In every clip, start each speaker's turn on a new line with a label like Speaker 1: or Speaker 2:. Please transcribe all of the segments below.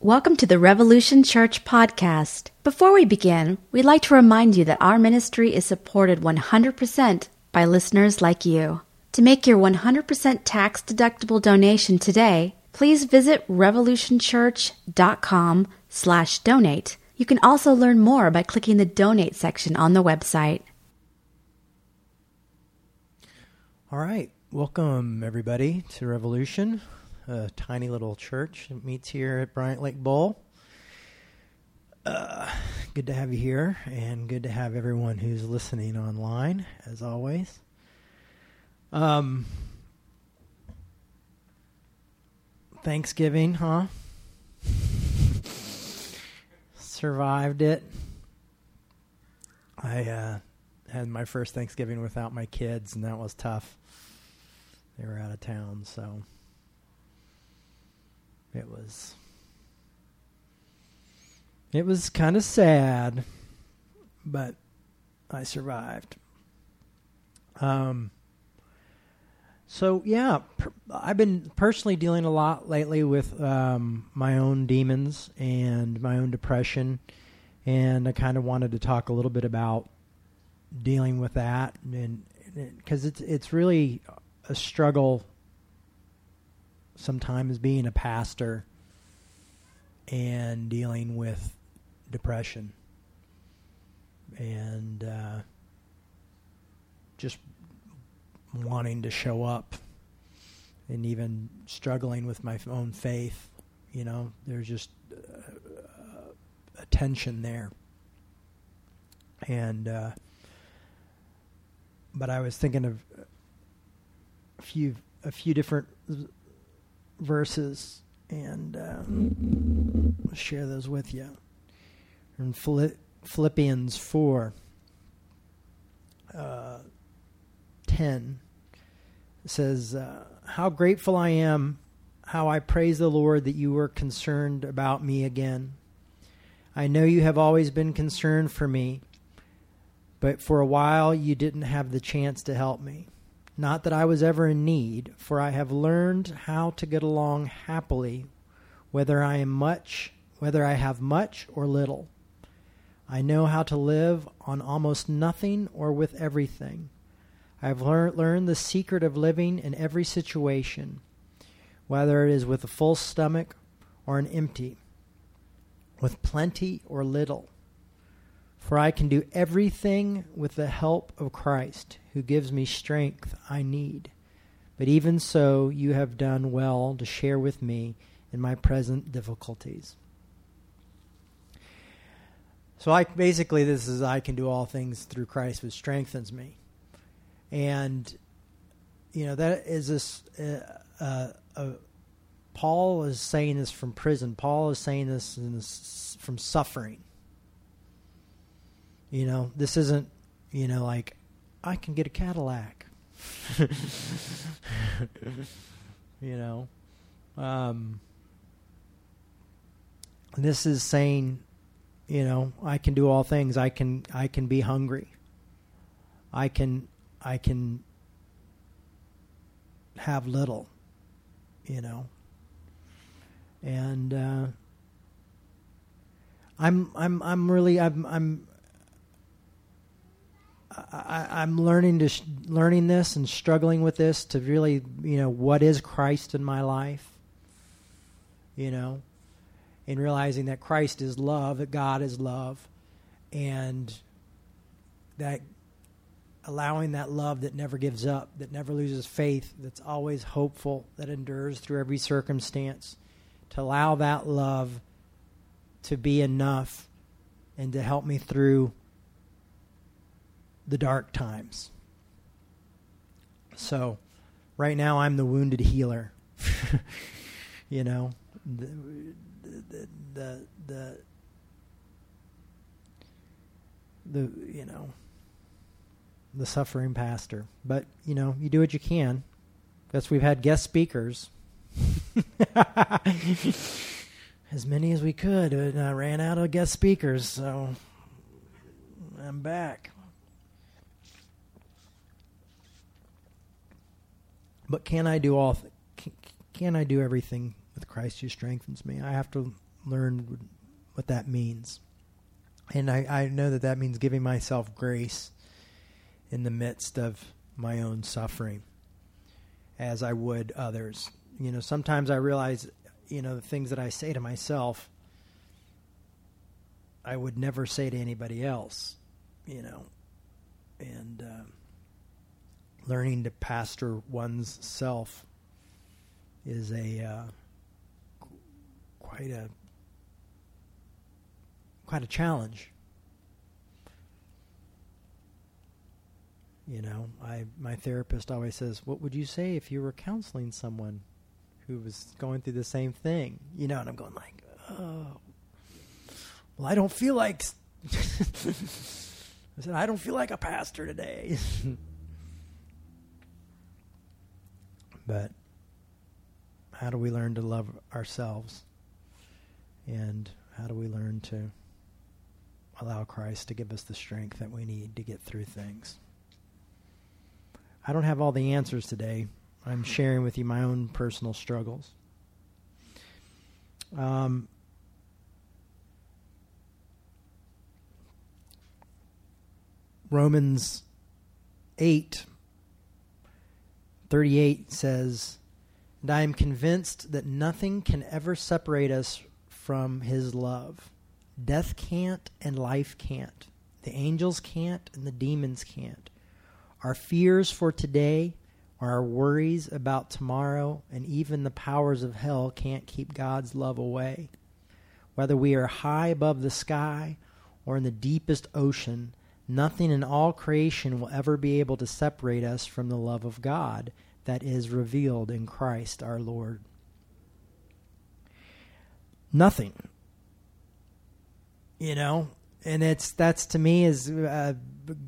Speaker 1: Welcome to the Revolution Church podcast. Before we begin, we'd like to remind you that our ministry is supported 100% by listeners like you. To make your 100% tax deductible donation today, please visit revolutionchurch.com slash donate. You can also learn more by clicking the donate section on the website.
Speaker 2: All right. Welcome, everybody, to Revolution, a tiny little church that meets here at Bryant Lake Bowl. Uh, good to have you here, and good to have everyone who's listening online, as always. Um, Thanksgiving, huh? Survived it. I uh, had my first Thanksgiving without my kids, and that was tough. They were out of town, so it was it was kind of sad, but I survived. Um. So yeah, per- I've been personally dealing a lot lately with um, my own demons and my own depression, and I kind of wanted to talk a little bit about dealing with that, and because it's it's really a struggle sometimes being a pastor and dealing with depression. And uh, just wanting to show up and even struggling with my own faith you know there's just uh, a tension there. And uh, but I was thinking of a few a few different verses and um, share those with you. In Philippians four uh, ten it says, uh, "How grateful I am, how I praise the Lord that you were concerned about me again. I know you have always been concerned for me." But for a while you didn't have the chance to help me. Not that I was ever in need, for I have learned how to get along happily, whether I am much, whether I have much or little. I know how to live on almost nothing or with everything. I have lear- learned the secret of living in every situation, whether it is with a full stomach or an empty, with plenty or little. For I can do everything with the help of Christ, who gives me strength I need. But even so, you have done well to share with me in my present difficulties. So, I basically, this is I can do all things through Christ, who strengthens me. And, you know, that is this. Uh, uh, uh, Paul is saying this from prison. Paul is saying this, this from suffering. You know, this isn't, you know, like I can get a Cadillac. you know, um, this is saying, you know, I can do all things. I can, I can be hungry. I can, I can have little. You know, and uh, I'm, I'm, I'm really, I'm, I'm I, am learning to sh- learning this and struggling with this to really, you know, what is Christ in my life? You know, and realizing that Christ is love, that God is love, and that allowing that love that never gives up, that never loses faith, that's always hopeful, that endures through every circumstance, to allow that love to be enough and to help me through the dark times. So, right now, I'm the wounded healer. you know, the, the, the, the, the, you know, the suffering pastor. But, you know, you do what you can. Guess we've had guest speakers. as many as we could, and I ran out of guest speakers, so I'm back. But can I do all? Th- can, can I do everything with Christ who strengthens me? I have to learn what that means. And I, I know that that means giving myself grace in the midst of my own suffering as I would others. You know, sometimes I realize, you know, the things that I say to myself, I would never say to anybody else, you know. And uh, learning to pastor one's self is a uh, quite a quite a challenge. You know, I my therapist always says, "What would you say if you were counseling someone who was going through the same thing?" You know, and I'm going like, "Oh, well, I don't feel like." I said, "I don't feel like a pastor today." but how do we learn to love ourselves? And how do we learn to allow Christ to give us the strength that we need to get through things? I don't have all the answers today. I'm sharing with you my own personal struggles. Um, Romans 8 38 says, And I am convinced that nothing can ever separate us from his love. Death can't, and life can't. The angels can't, and the demons can't. Our fears for today, our worries about tomorrow, and even the powers of hell can't keep God's love away. Whether we are high above the sky or in the deepest ocean, nothing in all creation will ever be able to separate us from the love of God that is revealed in Christ our Lord. Nothing. You know, and it's that's to me is uh,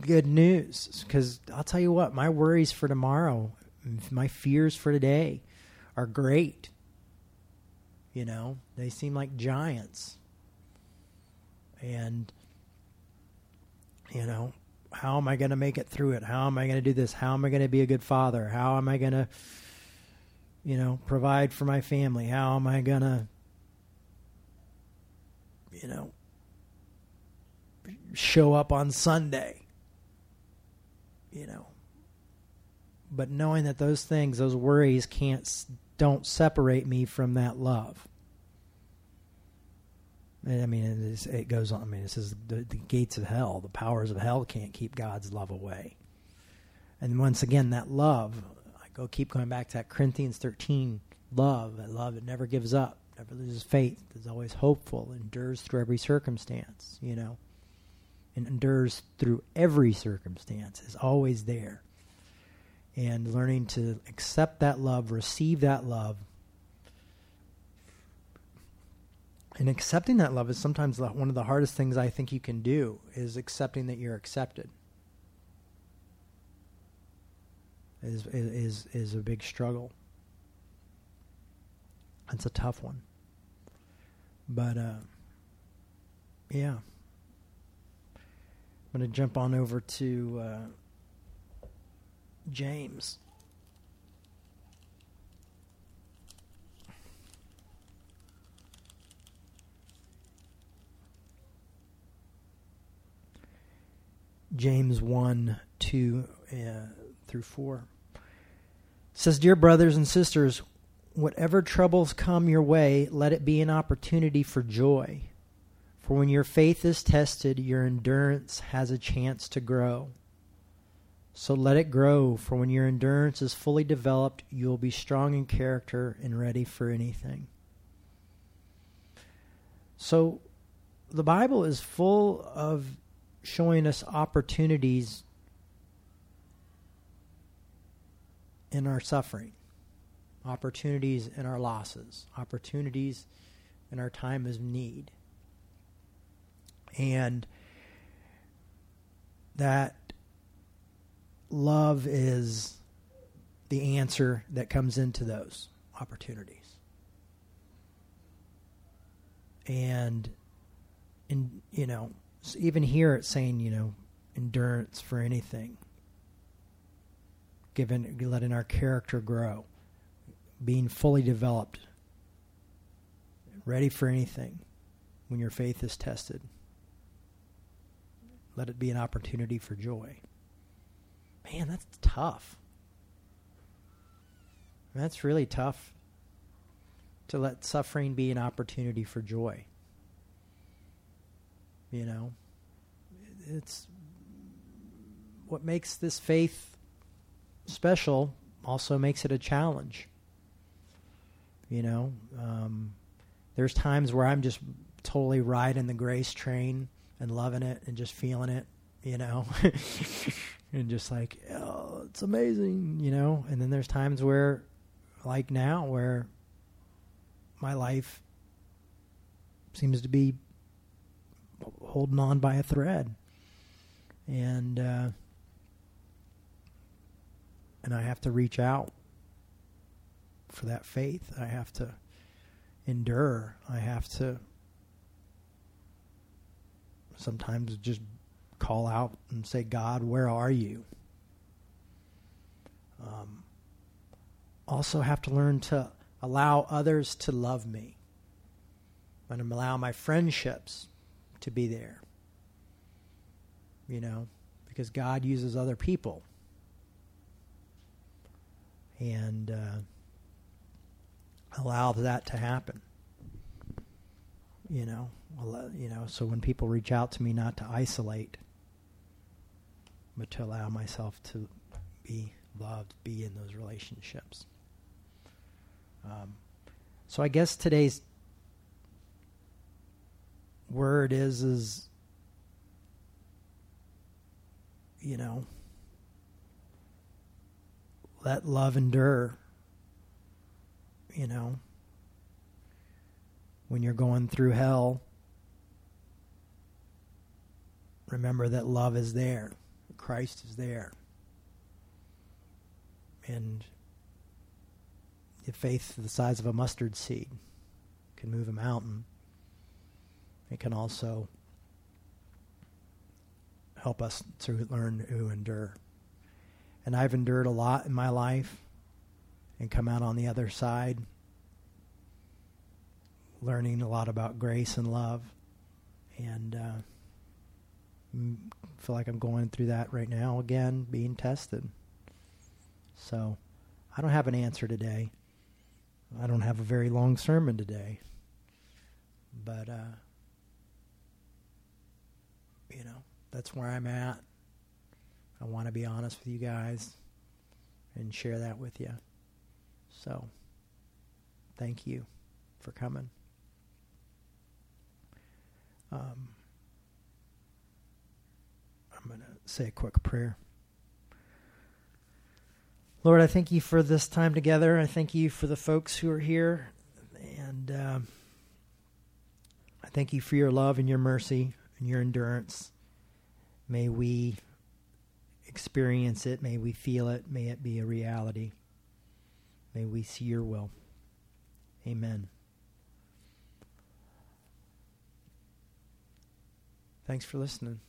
Speaker 2: good news because I'll tell you what, my worries for tomorrow, my fears for today, are great. You know, they seem like giants, and you know, how am I going to make it through it? How am I going to do this? How am I going to be a good father? How am I going to, you know, provide for my family? How am I going to, you know, show up on Sunday? You know, but knowing that those things, those worries can't, don't separate me from that love. I mean, it, is, it goes on. I mean, it says the, the gates of hell, the powers of hell can't keep God's love away. And once again, that love, I go keep going back to that Corinthians 13 love, that love that never gives up, never loses faith, is always hopeful, endures through every circumstance, you know, and endures through every circumstance, is always there. And learning to accept that love, receive that love, and accepting that love is sometimes one of the hardest things I think you can do is accepting that you're accepted. Is is is a big struggle. It's a tough one. But uh, yeah. I'm going to jump on over to uh, James. James 1 2 uh, through 4. It says, Dear brothers and sisters, whatever troubles come your way, let it be an opportunity for joy. For when your faith is tested, your endurance has a chance to grow. So let it grow, for when your endurance is fully developed, you will be strong in character and ready for anything. So the Bible is full of showing us opportunities in our suffering, opportunities in our losses, opportunities in our time of need. And that love is the answer that comes into those opportunities. And in you know, so even here it's saying, you know, endurance for anything. Given letting our character grow, being fully developed, ready for anything. when your faith is tested. Let it be an opportunity for joy. Man, that's tough. That's really tough to let suffering be an opportunity for joy. You know, it's what makes this faith special also makes it a challenge. You know, um, there's times where I'm just totally riding the grace train and loving it and just feeling it, you know, and just like, oh, it's amazing, you know. And then there's times where, like now, where my life seems to be holding on by a thread, and uh, and I have to reach out for that faith. I have to endure. I have to sometimes just call out and say, God, where are you? Um, also, have to learn to allow others to love me and allow my friendships to be there. You know, because God uses other people. And uh, allow that to happen. You know, you know. So when people reach out to me, not to isolate, but to allow myself to be loved, be in those relationships. Um, so I guess today's word is is you know let love endure you know. When you're going through hell remember that love is there christ is there. And the faith the size of a mustard seed can move a mountain it can also help us to learn to endure. And I've endured a lot in my life and come out on the other side learning a lot about grace and love. And uh, feel like I'm going through that right now again, being tested. So I don't have an answer today. I don't have a very long sermon today. But uh, you know, that's where I'm at. I want to be honest with you guys and share that with you. So, thank you for coming. Um, I'm going to say a quick prayer. Lord, I thank you for this time together. I thank you for the folks who are here. And uh, I thank you for your love and your mercy and your endurance. May we experience it. May we feel it. May it be a reality. May we see your will. Amen. Thanks for listening.